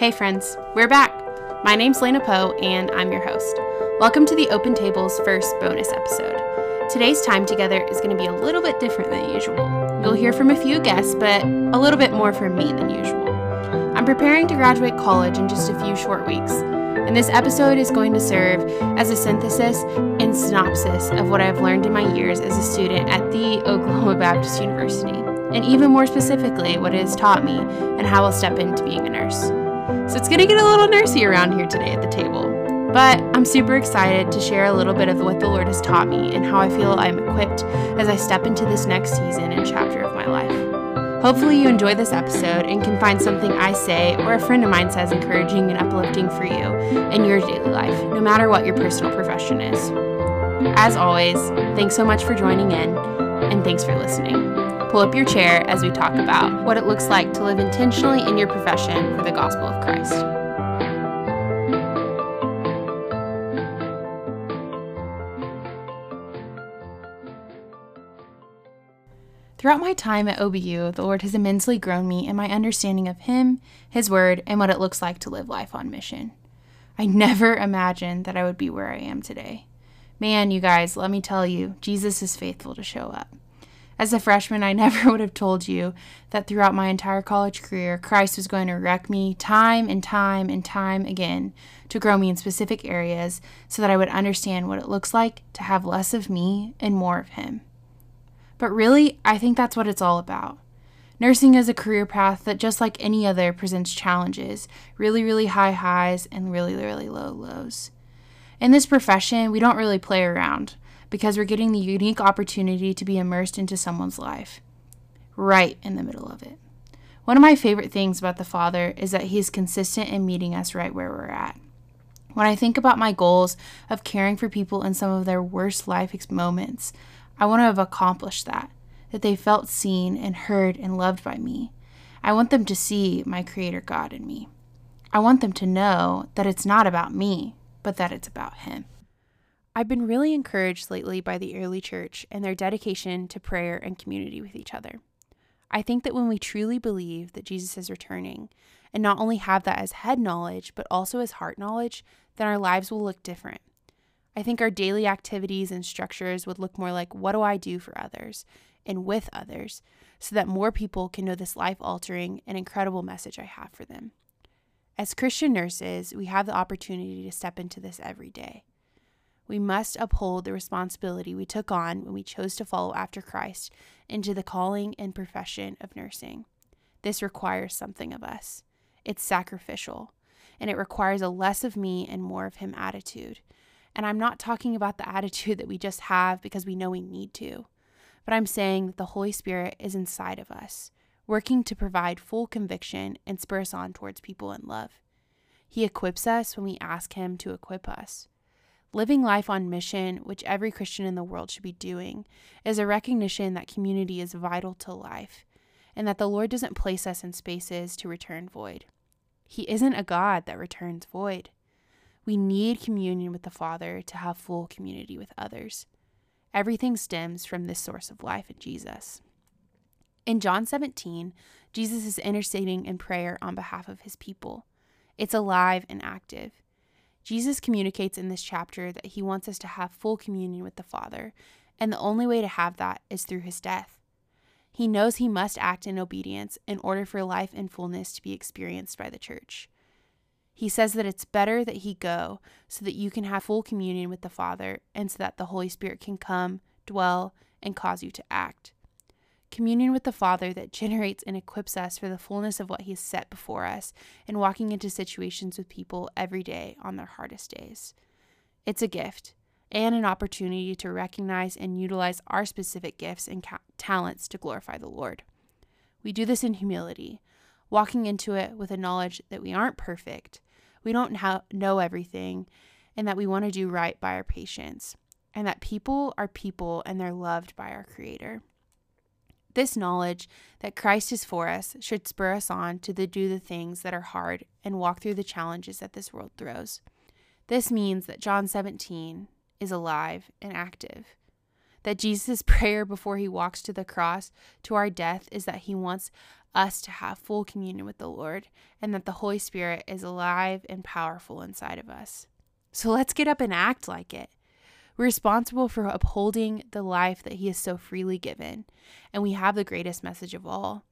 Hey, friends, we're back. My name's Lena Poe, and I'm your host. Welcome to the Open Table's first bonus episode. Today's time together is going to be a little bit different than usual. You'll hear from a few guests, but a little bit more from me than usual. I'm preparing to graduate college in just a few short weeks, and this episode is going to serve as a synthesis and synopsis of what I've learned in my years as a student at the Oklahoma Baptist University, and even more specifically, what it has taught me and how I'll step into being a nurse. So it's going to get a little nursey around here today at the table. But I'm super excited to share a little bit of what the Lord has taught me and how I feel I'm equipped as I step into this next season and chapter of my life. Hopefully, you enjoy this episode and can find something I say or a friend of mine says encouraging and uplifting for you in your daily life, no matter what your personal profession is. As always, thanks so much for joining in, and thanks for listening. Pull up your chair as we talk about what it looks like to live intentionally in your profession for the gospel of Christ. Throughout my time at OBU, the Lord has immensely grown me in my understanding of Him, His Word, and what it looks like to live life on mission. I never imagined that I would be where I am today. Man, you guys, let me tell you, Jesus is faithful to show up. As a freshman, I never would have told you that throughout my entire college career, Christ was going to wreck me time and time and time again to grow me in specific areas so that I would understand what it looks like to have less of me and more of Him. But really, I think that's what it's all about. Nursing is a career path that, just like any other, presents challenges really, really high highs and really, really low lows. In this profession, we don't really play around because we're getting the unique opportunity to be immersed into someone's life, right in the middle of it. One of my favorite things about the Father is that He is consistent in meeting us right where we're at. When I think about my goals of caring for people in some of their worst life moments, I want to have accomplished that, that they felt seen and heard and loved by me. I want them to see my Creator God in me. I want them to know that it's not about me, but that it's about Him. I've been really encouraged lately by the early church and their dedication to prayer and community with each other. I think that when we truly believe that Jesus is returning, and not only have that as head knowledge, but also as heart knowledge, then our lives will look different. I think our daily activities and structures would look more like what do I do for others and with others so that more people can know this life altering and incredible message I have for them. As Christian nurses, we have the opportunity to step into this every day we must uphold the responsibility we took on when we chose to follow after Christ into the calling and profession of nursing. This requires something of us. It's sacrificial, and it requires a less of me and more of him attitude. And I'm not talking about the attitude that we just have because we know we need to, but I'm saying that the Holy Spirit is inside of us, working to provide full conviction and spur us on towards people in love. He equips us when we ask Him to equip us. Living life on mission, which every Christian in the world should be doing, is a recognition that community is vital to life and that the Lord doesn't place us in spaces to return void. He isn't a God that returns void. We need communion with the Father to have full community with others. Everything stems from this source of life in Jesus. In John 17, Jesus is interceding in prayer on behalf of his people. It's alive and active. Jesus communicates in this chapter that he wants us to have full communion with the Father, and the only way to have that is through his death. He knows he must act in obedience in order for life and fullness to be experienced by the church. He says that it's better that he go so that you can have full communion with the Father and so that the Holy Spirit can come, dwell, and cause you to act communion with the Father that generates and equips us for the fullness of what He has set before us and walking into situations with people every day on their hardest days. It's a gift and an opportunity to recognize and utilize our specific gifts and ca- talents to glorify the Lord. We do this in humility, walking into it with a knowledge that we aren't perfect, we don't ha- know everything, and that we want to do right by our patients, and that people are people and they're loved by our Creator. This knowledge that Christ is for us should spur us on to the, do the things that are hard and walk through the challenges that this world throws. This means that John 17 is alive and active. That Jesus' prayer before he walks to the cross to our death is that he wants us to have full communion with the Lord and that the Holy Spirit is alive and powerful inside of us. So let's get up and act like it. We're responsible for upholding the life that He has so freely given, and we have the greatest message of all.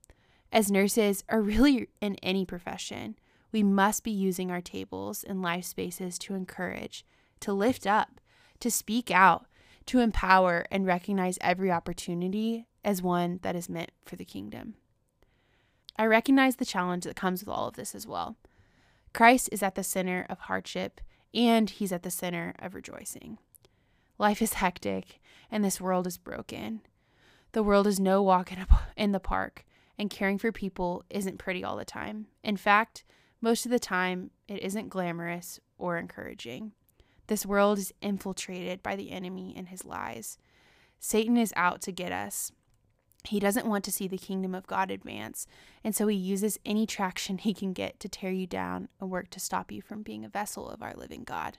As nurses, or really in any profession, we must be using our tables and life spaces to encourage, to lift up, to speak out, to empower, and recognize every opportunity as one that is meant for the kingdom. I recognize the challenge that comes with all of this as well. Christ is at the center of hardship, and he's at the center of rejoicing. Life is hectic, and this world is broken. The world is no walk in the park, and caring for people isn't pretty all the time. In fact, most of the time, it isn't glamorous or encouraging. This world is infiltrated by the enemy and his lies. Satan is out to get us. He doesn't want to see the kingdom of God advance, and so he uses any traction he can get to tear you down and work to stop you from being a vessel of our living God.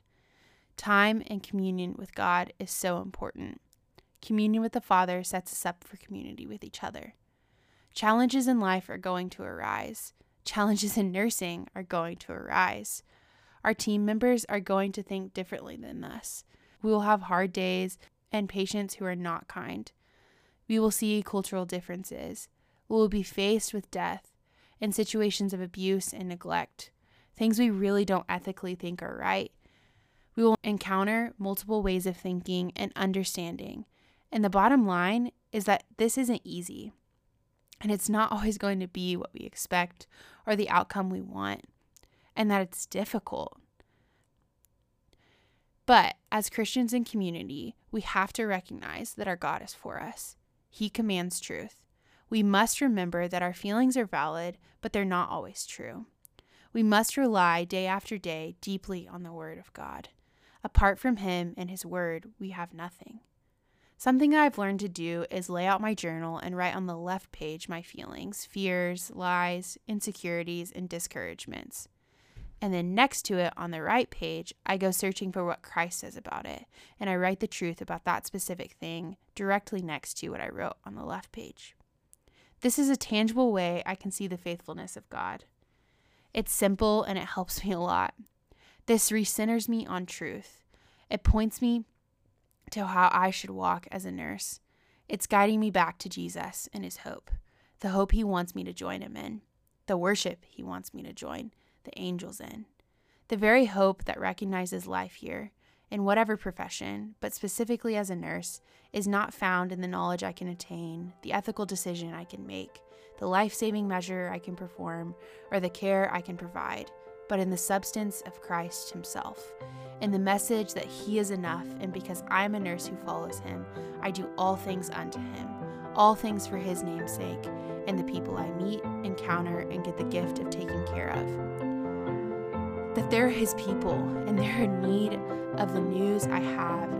Time and communion with God is so important. Communion with the Father sets us up for community with each other. Challenges in life are going to arise. Challenges in nursing are going to arise. Our team members are going to think differently than us. We will have hard days and patients who are not kind. We will see cultural differences. We will be faced with death and situations of abuse and neglect, things we really don't ethically think are right. We will encounter multiple ways of thinking and understanding. And the bottom line is that this isn't easy. And it's not always going to be what we expect or the outcome we want, and that it's difficult. But as Christians in community, we have to recognize that our God is for us. He commands truth. We must remember that our feelings are valid, but they're not always true. We must rely day after day deeply on the Word of God. Apart from Him and His Word, we have nothing. Something I've learned to do is lay out my journal and write on the left page my feelings, fears, lies, insecurities, and discouragements. And then next to it on the right page, I go searching for what Christ says about it, and I write the truth about that specific thing directly next to what I wrote on the left page. This is a tangible way I can see the faithfulness of God. It's simple and it helps me a lot. This recenters me on truth. It points me to how I should walk as a nurse. It's guiding me back to Jesus and his hope, the hope he wants me to join him in, the worship he wants me to join the angels in, the very hope that recognizes life here, in whatever profession, but specifically as a nurse, is not found in the knowledge I can attain, the ethical decision I can make, the life saving measure I can perform, or the care I can provide, but in the substance of Christ Himself in the message that He is enough, and because I am a nurse who follows Him, I do all things unto Him, all things for His name's sake, and the people I meet, encounter, and get the gift of taking care of. That they're His people, and they're in need of the news I have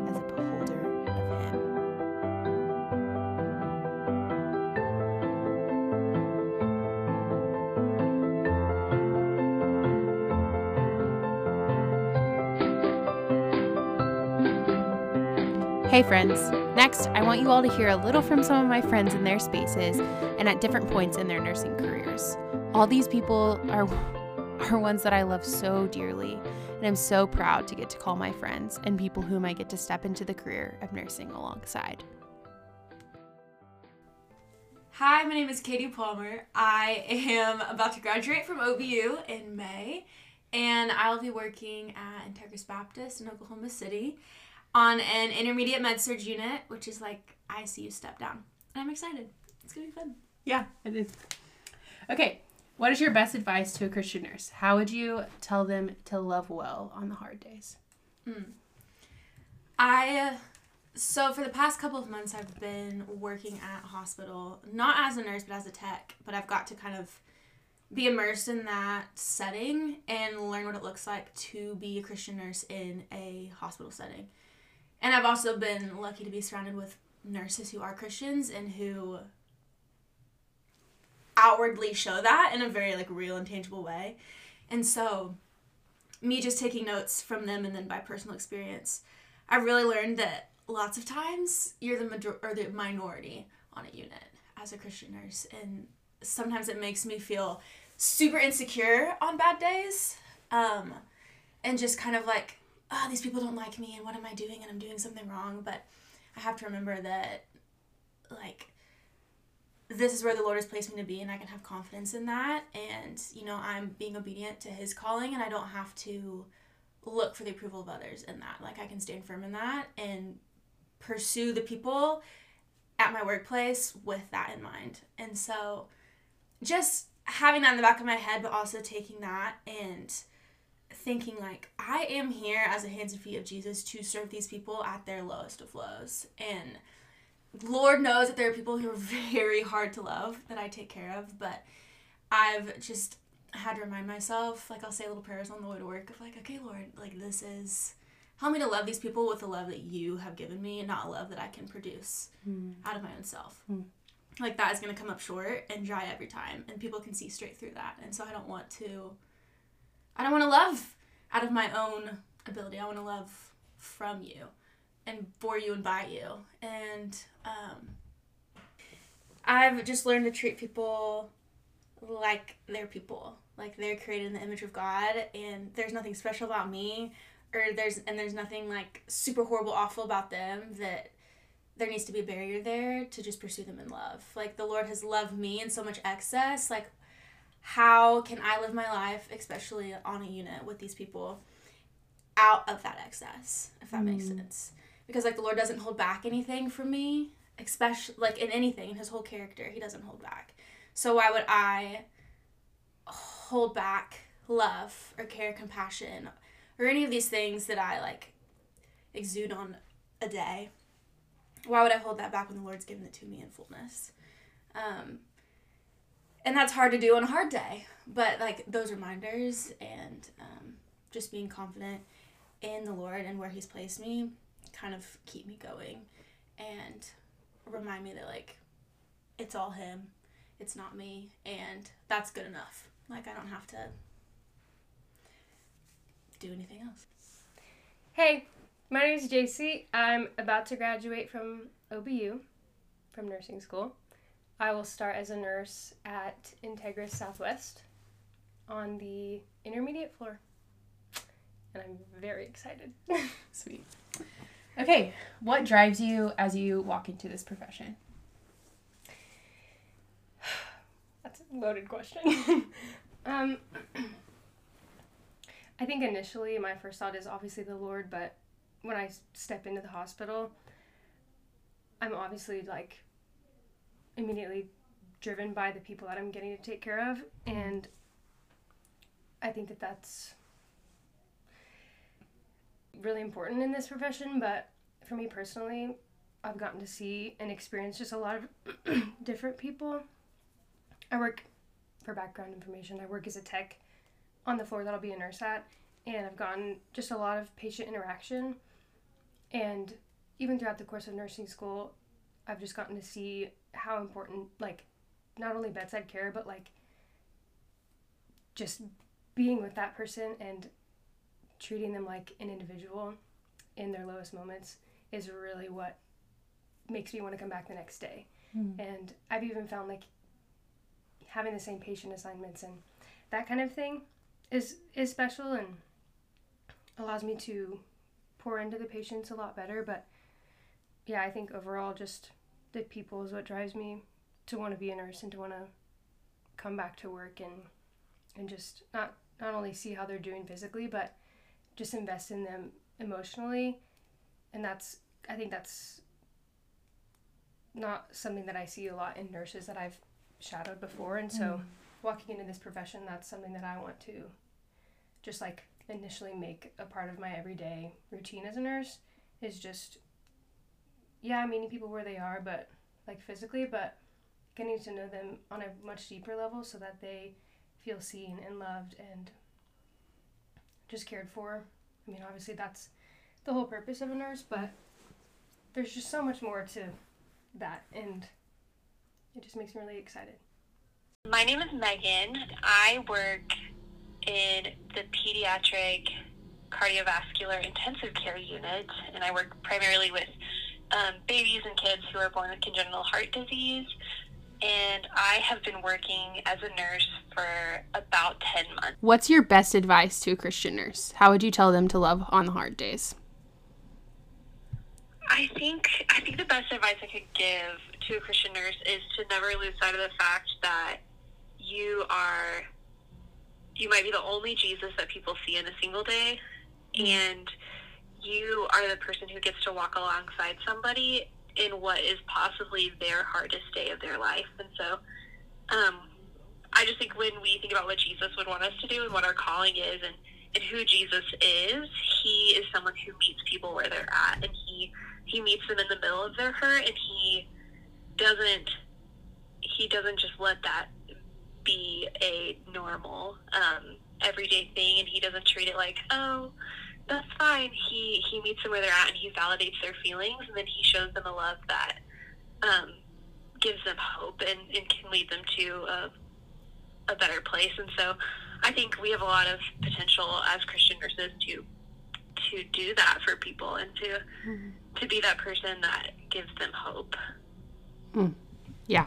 Hey, friends. Next, I want you all to hear a little from some of my friends in their spaces and at different points in their nursing careers. All these people are, are ones that I love so dearly, and I'm so proud to get to call my friends and people whom I get to step into the career of nursing alongside. Hi, my name is Katie Palmer. I am about to graduate from OBU in May, and I'll be working at Integris Baptist in Oklahoma City on an intermediate med surg unit, which is like ICU step down. And I'm excited. It's gonna be fun. Yeah, it is. Okay, what is your best advice to a Christian nurse? How would you tell them to love well on the hard days? Mm. I so for the past couple of months I've been working at hospital, not as a nurse but as a tech, but I've got to kind of be immersed in that setting and learn what it looks like to be a Christian nurse in a hospital setting. And I've also been lucky to be surrounded with nurses who are Christians and who outwardly show that in a very like real and tangible way. And so me just taking notes from them and then by personal experience, I really learned that lots of times you're the major or the minority on a unit as a Christian nurse, and sometimes it makes me feel super insecure on bad days, um, and just kind of like, oh, these people don't like me, and what am I doing, and I'm doing something wrong. But I have to remember that, like, this is where the Lord has placed me to be, and I can have confidence in that. And, you know, I'm being obedient to His calling, and I don't have to look for the approval of others in that. Like, I can stand firm in that and pursue the people at my workplace with that in mind. And so, just having that in the back of my head, but also taking that and thinking like I am here as a hands and feet of Jesus to serve these people at their lowest of lows. And Lord knows that there are people who are very hard to love that I take care of, but I've just had to remind myself, like I'll say little prayers on the way to work of like, okay, Lord, like this is help me to love these people with the love that you have given me, and not a love that I can produce mm. out of my own self. Mm. Like that is gonna come up short and dry every time, and people can see straight through that. And so I don't want to. I don't want to love out of my own ability. I want to love from you and for you and by you. And um, I've just learned to treat people like they're people, like they're created in the image of God, and there's nothing special about me, or there's and there's nothing like super horrible, awful about them that there needs to be a barrier there to just pursue them in love. Like the Lord has loved me in so much excess, like how can I live my life, especially on a unit with these people, out of that excess, if that mm. makes sense because like the Lord doesn't hold back anything from me, especially like in anything in his whole character, he doesn't hold back. So why would I hold back love or care, compassion, or any of these things that I like exude on a day? Why would I hold that back when the Lord's given it to me in fullness? Um, and that's hard to do on a hard day, but like those reminders and um, just being confident in the Lord and where He's placed me kind of keep me going and remind me that like it's all him. It's not me and that's good enough. Like i don't have to do anything else. Hey my name is jc i'm about to graduate from obu from nursing school i will start as a nurse at integris southwest on the intermediate floor and i'm very excited sweet Okay, what drives you as you walk into this profession? That's a loaded question. um, I think initially my first thought is obviously the Lord, but when I step into the hospital, I'm obviously like immediately driven by the people that I'm getting to take care of, and I think that that's really important in this profession, but for me personally, I've gotten to see and experience just a lot of different people. I work, for background information, I work as a tech on the floor that I'll be a nurse at, and I've gotten just a lot of patient interaction. And even throughout the course of nursing school, I've just gotten to see how important, like, not only bedside care, but like just being with that person and treating them like an individual in their lowest moments is really what makes me want to come back the next day. Mm. And I've even found like having the same patient assignments and that kind of thing is is special and allows me to pour into the patients a lot better. But yeah, I think overall just the people is what drives me to want to be a nurse and to want to come back to work and and just not not only see how they're doing physically, but just invest in them emotionally and that's i think that's not something that i see a lot in nurses that i've shadowed before and so mm. walking into this profession that's something that i want to just like initially make a part of my everyday routine as a nurse is just yeah meeting people where they are but like physically but getting to know them on a much deeper level so that they feel seen and loved and just cared for. I mean, obviously that's the whole purpose of a nurse, but there's just so much more to that, and it just makes me really excited. My name is Megan. I work in the pediatric cardiovascular intensive care unit, and I work primarily with um, babies and kids who are born with congenital heart disease. And I have been working as a nurse for about 10 months. What's your best advice to a Christian nurse? How would you tell them to love on the hard days? I think I think the best advice I could give to a Christian nurse is to never lose sight of the fact that you are you might be the only Jesus that people see in a single day and you are the person who gets to walk alongside somebody in what is possibly their hardest day of their life. And so um, I just think when we think about what Jesus would want us to do and what our calling is and, and who Jesus is, he is someone who meets people where they're at and he he meets them in the middle of their hurt and he doesn't he doesn't just let that be a normal um, everyday thing and he doesn't treat it like oh that's fine he he meets them where they're at and he validates their feelings and then he shows them a love that um, gives them hope and, and can lead them to a, a better place and so I think we have a lot of potential as Christian nurses to to do that for people and to mm-hmm. to be that person that gives them hope. Mm. Yeah,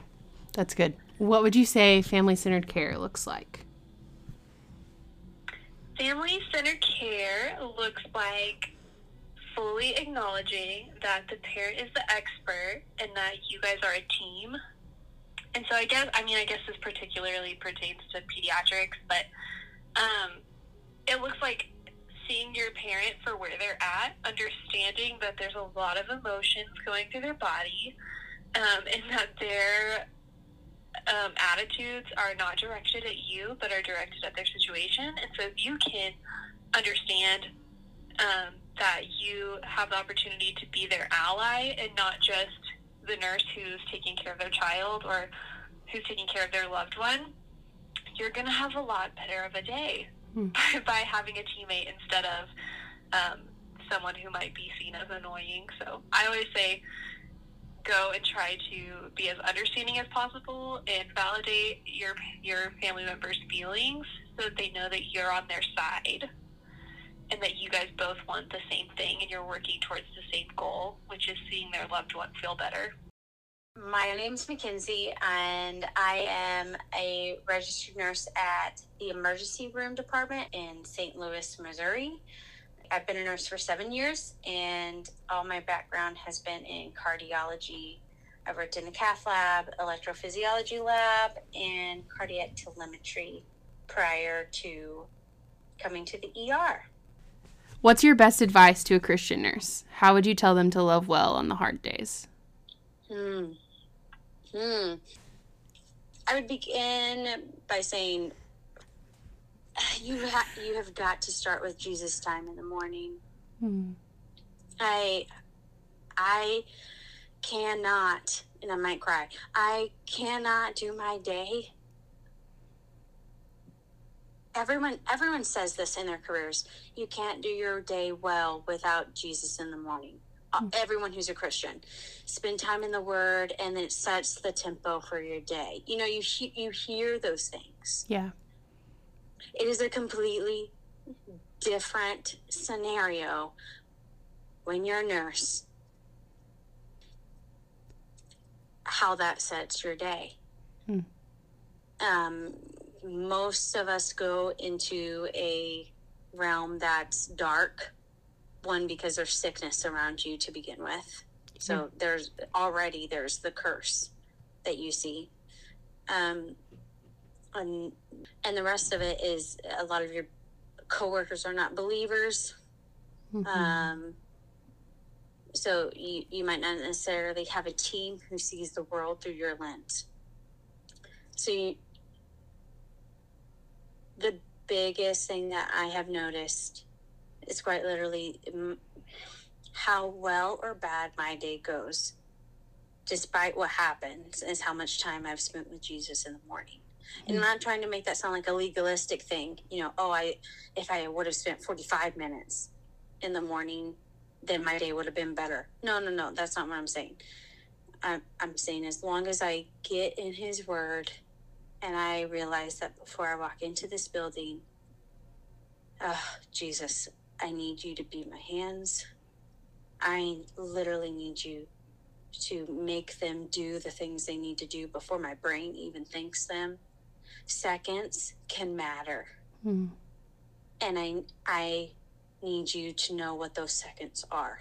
that's good. What would you say family centered care looks like? Family centered care looks like fully acknowledging that the parent is the expert and that you guys are a team. And so I guess I mean I guess this particularly pertains to pediatrics, but um, it looks like seeing your parent for where they're at, understanding that there's a lot of emotions going through their body, um, and that their um, attitudes are not directed at you, but are directed at their situation. And so if you can understand um, that you have the opportunity to be their ally and not just the nurse who's taking care of their child or who's taking care of their loved one, you're going to have a lot better of a day hmm. by having a teammate instead of um, someone who might be seen as annoying. So I always say, go and try to be as understanding as possible and validate your your family members' feelings so that they know that you're on their side and that you guys both want the same thing and you're working towards the same goal, which is seeing their loved one feel better. My name's Mackenzie, and I am a registered nurse at the emergency room department in St. Louis, Missouri. I've been a nurse for seven years, and all my background has been in cardiology. I've worked in the cath lab, electrophysiology lab, and cardiac telemetry prior to coming to the ER. What's your best advice to a Christian nurse? How would you tell them to love well on the hard days? Hmm. Hmm. I would begin by saying you ha- you have got to start with Jesus time in the morning. Hmm. I I cannot, and I might cry. I cannot do my day. Everyone everyone says this in their careers. You can't do your day well without Jesus in the morning. Uh, everyone who's a Christian. Spend time in the Word, and it sets the tempo for your day. You know, you he- you hear those things. Yeah. It is a completely different scenario when you're a nurse. How that sets your day. Hmm. Um, most of us go into a realm that's dark one because there's sickness around you to begin with so mm-hmm. there's already there's the curse that you see um and and the rest of it is a lot of your coworkers are not believers mm-hmm. um so you you might not necessarily have a team who sees the world through your lens so you, the biggest thing that i have noticed is quite literally how well or bad my day goes, despite what happens, is how much time I've spent with Jesus in the morning. And I'm mm. not trying to make that sound like a legalistic thing. You know, oh, I if I would have spent 45 minutes in the morning, then my day would have been better. No, no, no, that's not what I'm saying. I'm, I'm saying as long as I get in His Word and I realize that before I walk into this building, oh, Jesus, I need you to be my hands. I literally need you to make them do the things they need to do before my brain even thinks them. Seconds can matter. Mm. And I I need you to know what those seconds are.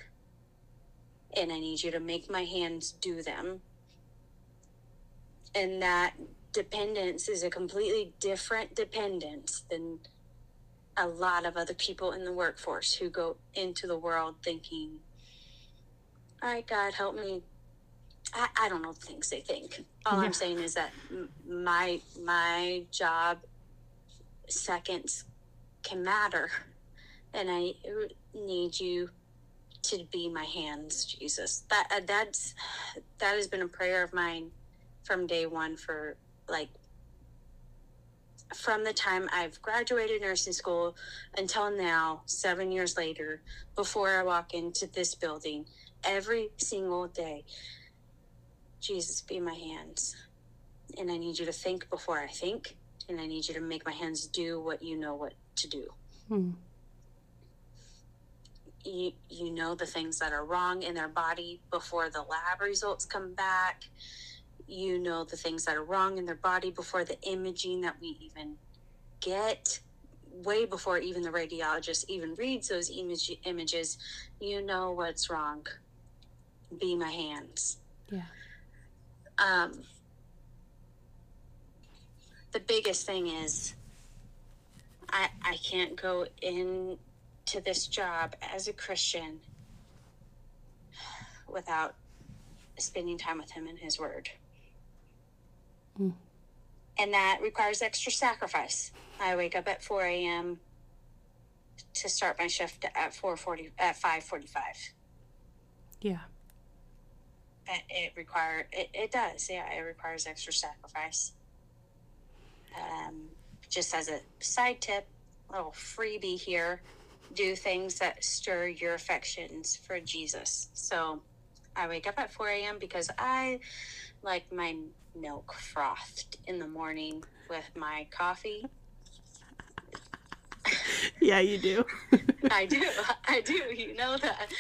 And I need you to make my hands do them. And that dependence is a completely different dependence than a lot of other people in the workforce who go into the world thinking, all right, God, help me. I, I don't know things they think. All Yeah. I'm saying is that my my job seconds can matter, and I need you to be my hands, Jesus. That uh, that's that has been a prayer of mine from day one for like from the time I've graduated nursing school until now, seven years later, before I walk into this building, every single day, Jesus, be my hands. And I need you to think before I think, and I need you to make my hands do what you know what to do. Mm. You, you know the things that are wrong in their body before the lab results come back. You know the things that are wrong in their body before the imaging that we even get, way before even the radiologist even reads those image, images. You know what's wrong. Be my hands. Yeah. Um, the biggest thing is I, I can't go in to this job as a Christian without spending time with him and his word. Mm. And that requires extra sacrifice. I wake up at 4 a.m. to start my shift at 4:40 at 5:45. Yeah. It, it require it, it does yeah it requires extra sacrifice. Um, just as a side tip, little freebie here, do things that stir your affections for Jesus. So I wake up at 4 a.m. because I like my milk frothed in the morning with my coffee. Yeah, you do. I do. I do. You know that.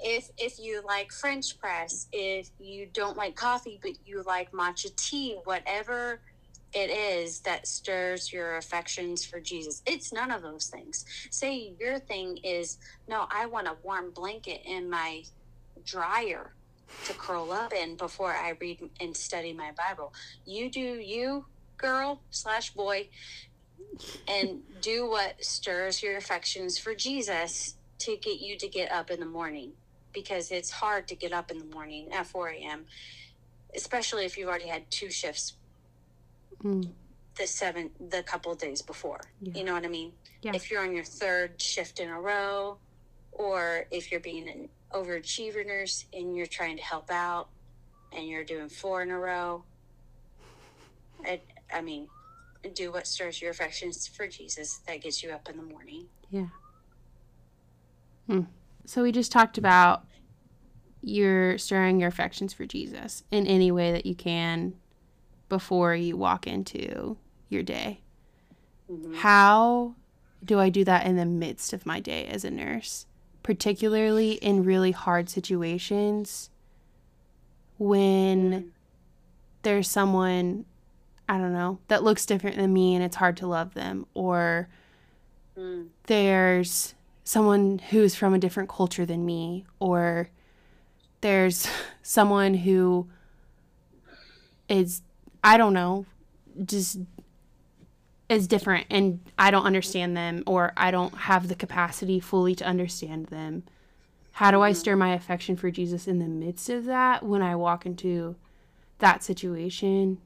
If if you like French press, if you don't like coffee but you like matcha tea, whatever it is that stirs your affections for Jesus. It's none of those things. Say your thing is, no, I want a warm blanket in my dryer to curl up in before I read and study my Bible. You do you, girl slash boy, and do what stirs your affections for Jesus to get you to get up in the morning because it's hard to get up in the morning at 4 a.m., especially if you've already had two shifts Mm. the seven the couple of days before. Yeah. You know what I mean? Yeah. If you're on your third shift in a row, or if you're being an overachiever nurse and you're trying to help out and you're doing four in a row, I, I mean, do what stirs your affections for Jesus that gets you up in the morning. Yeah. Hmm. So we just talked about your stirring your affections for Jesus in any way that you can before you walk into your day. Mhm. How do I do that in the midst of my day as a nurse, particularly in really hard situations when there's someone, I don't know, that looks different than me and it's hard to love them, or Mm. there's someone who's from a different culture than me, or there's someone who is, I don't know, just is different and I don't understand them, or I don't have the capacity fully to understand them. How do I mm-hmm. stir my affection for Jesus in the midst of that when I walk into that situation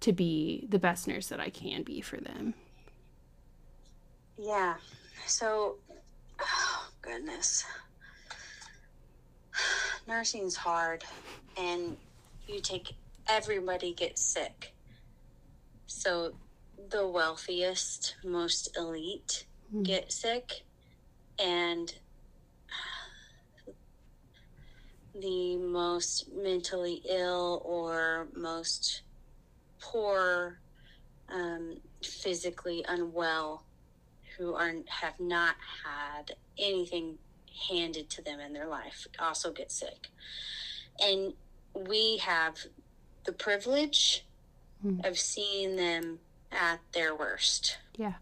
to be the best nurse that I can be for them? Yeah. So, oh, goodness. Nursing's hard, and you take everybody gets sick. So, the wealthiest, most elite Hmm. get sick, and the most mentally ill or most poor, um, physically unwell who are have not had anything handed to them in their life also get sick. And we have the privilege Hmm. of seeing them at their worst. Yeah.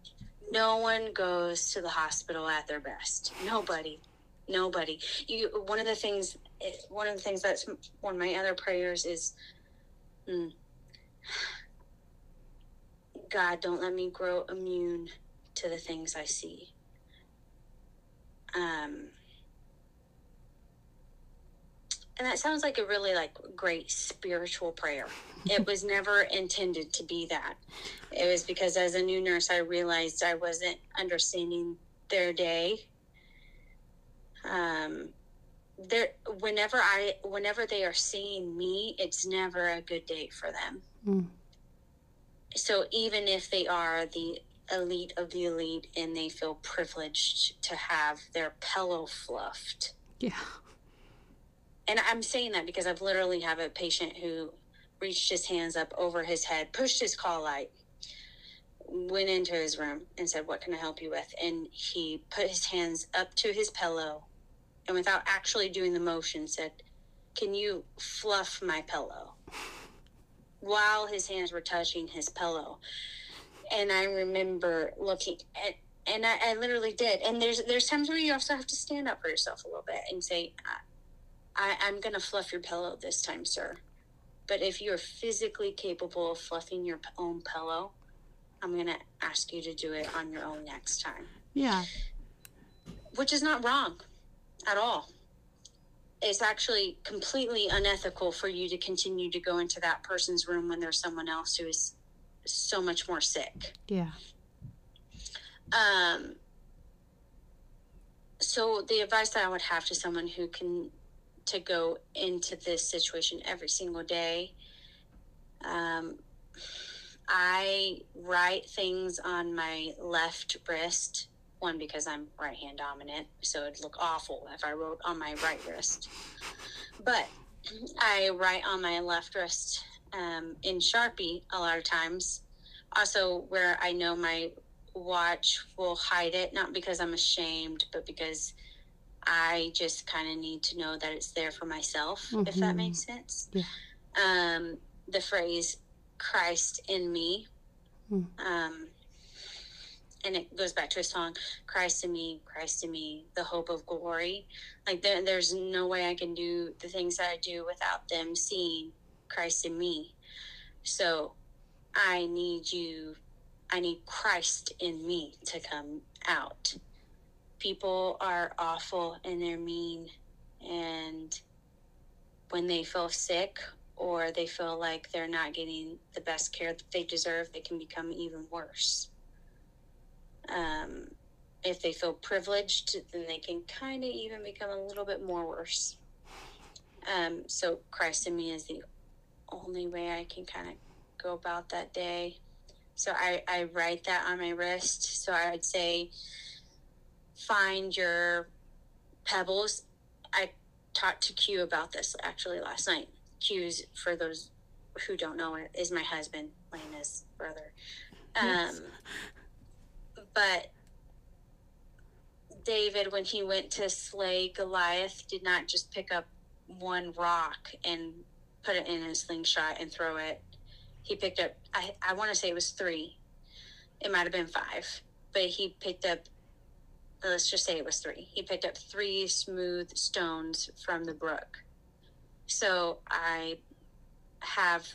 No one goes to the hospital at their best. Nobody. Nobody. You one of the things one of the things that's one of my other prayers is mm, God, don't let me grow immune to the things I see. Um, and that sounds like a really like great spiritual prayer. It was never intended to be that. It was because as a new nurse, I realized I wasn't understanding their day. Um, there, whenever I, whenever they are seeing me, it's never a good day for them Mm. so even if they are the elite of the elite and they feel privileged to have their pillow fluffed. Yeah. and i'm saying that because i've literally have a patient who reached his hands up over his head pushed his call light went into his room and said what can i help you with? And he put his hands up to his pillow and without actually doing the motion said can you fluff my pillow? While his hands were touching his pillow and i remember looking at and I, I literally did and there's there's times where you also have to stand up for yourself a little bit and say I, i'm gonna fluff your pillow this time sir but if you're physically capable of fluffing your own pillow i'm gonna ask you to do it on your own next time Yeah. which is not wrong at all. It's actually completely unethical for you to continue to go into that person's room when there's someone else who is so much more sick. Yeah. Um, so the advice that I would have to someone who can to go into this situation every single day, um, I write things on my left wrist. One because I'm right hand dominant, so it'd look awful if I wrote on my right wrist. But I write on my left wrist um, in Sharpie a lot of times. Also, where I know my watch will hide it, not because I'm ashamed, but because I just kind of need to know that it's there for myself, if that Mhm. makes sense. Yeah. Um, the phrase Christ in me. Hmm. Um, and it goes back to a song, Christ in me, Christ in me, the hope of glory. Like there, there's no way I can do the things that I do without them seeing Christ in me. So I need you, I need Christ in me to come out. People are awful and they're mean. And when they feel sick or they feel like they're not getting the best care that they deserve, they can become even worse. Um, if they feel privileged, then they can kind of even become a little bit more worse. Um, so Christ in me is the only way I can kind of go about that day. So I, I write that on my wrist. So I would say, find your pebbles. I talked to Q about this actually last night. Q's, for those who don't know, is my husband, Lena's brother. Um, Yes. But David, when he went to slay Goliath, did not just pick up one rock and put it in a slingshot and throw it. He picked up, I, I want to say it was three. It might have been five, but he picked up, let's just say it was three. He picked up three smooth stones from the brook. So I have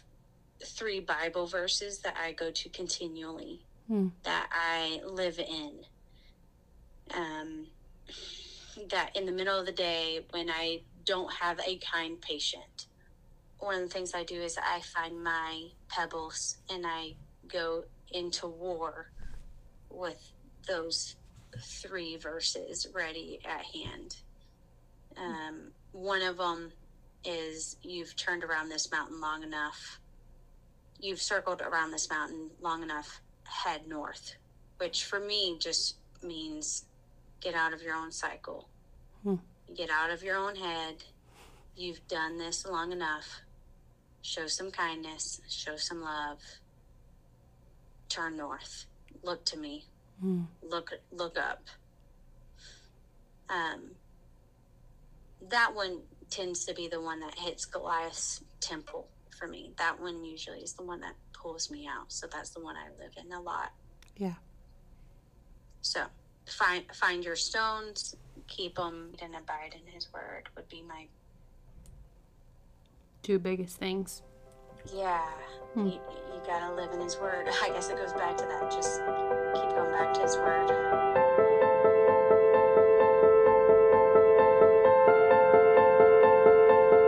three Bible verses that I go to continually Hmm. that I live in. Um, that in the middle of the day, when I don't have a kind patient, one of the things I do is I find my pebbles and I go into war with those three verses ready at hand. Um, one of them is You've turned around this mountain long enough. You've circled around this mountain long enough head north, which for me just means get out of your own cycle. Hmm. Get out of your own head. You've done this long enough. Show some kindness, show some love. Turn north. Look to me. mm. look look up. Um, that one tends to be the one that hits Goliath's temple for me. That one usually is the one that pulls me out. So that's the one I live in a lot. Yeah. So find find your stones, keep them, and abide in His word would be my two biggest things. Yeah, hmm. you, you gotta live in His word. I guess it goes back to that. Just keep going back to His word.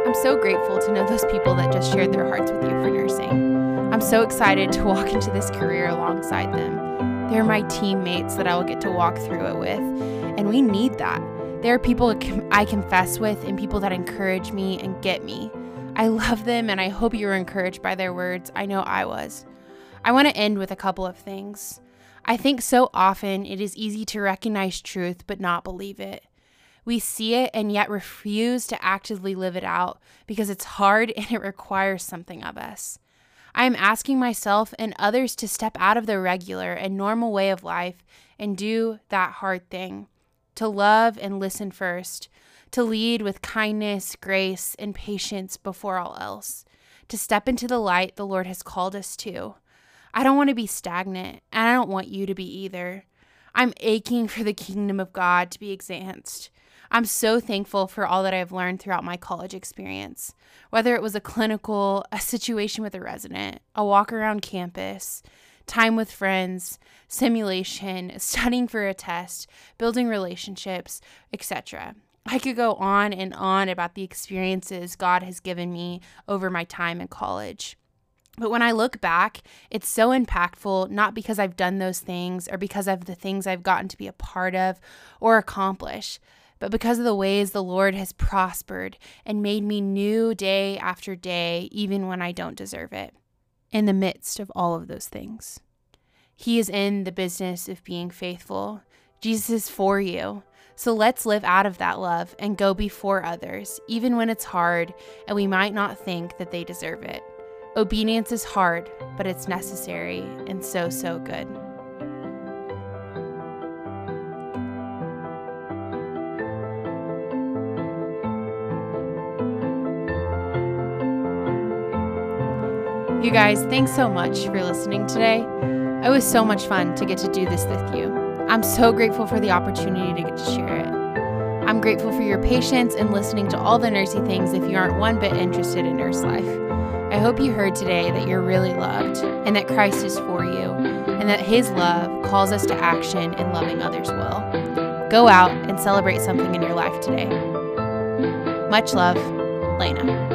I'm so grateful to know those people that just shared their hearts with you for nursing. I'm so excited to walk into this career alongside them. They're my teammates that I will get to walk through it with, and we need that. There are people I confess with and people that encourage me and get me. I love them and I hope you were encouraged by their words. I know I was. I want to end with a couple of things. I think so often it is easy to recognize truth but not believe it. We see it and yet refuse to actively live it out because it's hard and it requires something of us. I am asking myself and others to step out of the regular and normal way of life and do that hard thing to love and listen first, to lead with kindness, grace, and patience before all else, to step into the light the Lord has called us to. I don't want to be stagnant, and I don't want you to be either. I'm aching for the kingdom of God to be advanced. I'm so thankful for all that I've learned throughout my college experience, whether it was a clinical, a situation with a resident, a walk around campus, time with friends, simulation, studying for a test, building relationships, etc. I could go on and on about the experiences God has given me over my time in college. But when I look back, it's so impactful, not because I've done those things or because of the things I've gotten to be a part of or accomplish, but because of the ways the Lord has prospered and made me new day after day, even when I don't deserve it, in the midst of all of those things. He is in the business of being faithful. Jesus is for you. So let's live out of that love and go before others, even when it's hard and we might not think that they deserve it. Obedience is hard, but it's necessary and so, so good. You guys, thanks so much for listening today. It was so much fun to get to do this with you. I'm so grateful for the opportunity to get to share it. I'm grateful for your patience and listening to all the nursey things if you aren't one bit interested in nurse life. I hope you heard today that you're really loved and that Christ is for you and that his love calls us to action in loving others well. Go out and celebrate something in your life today. Much love, Lena.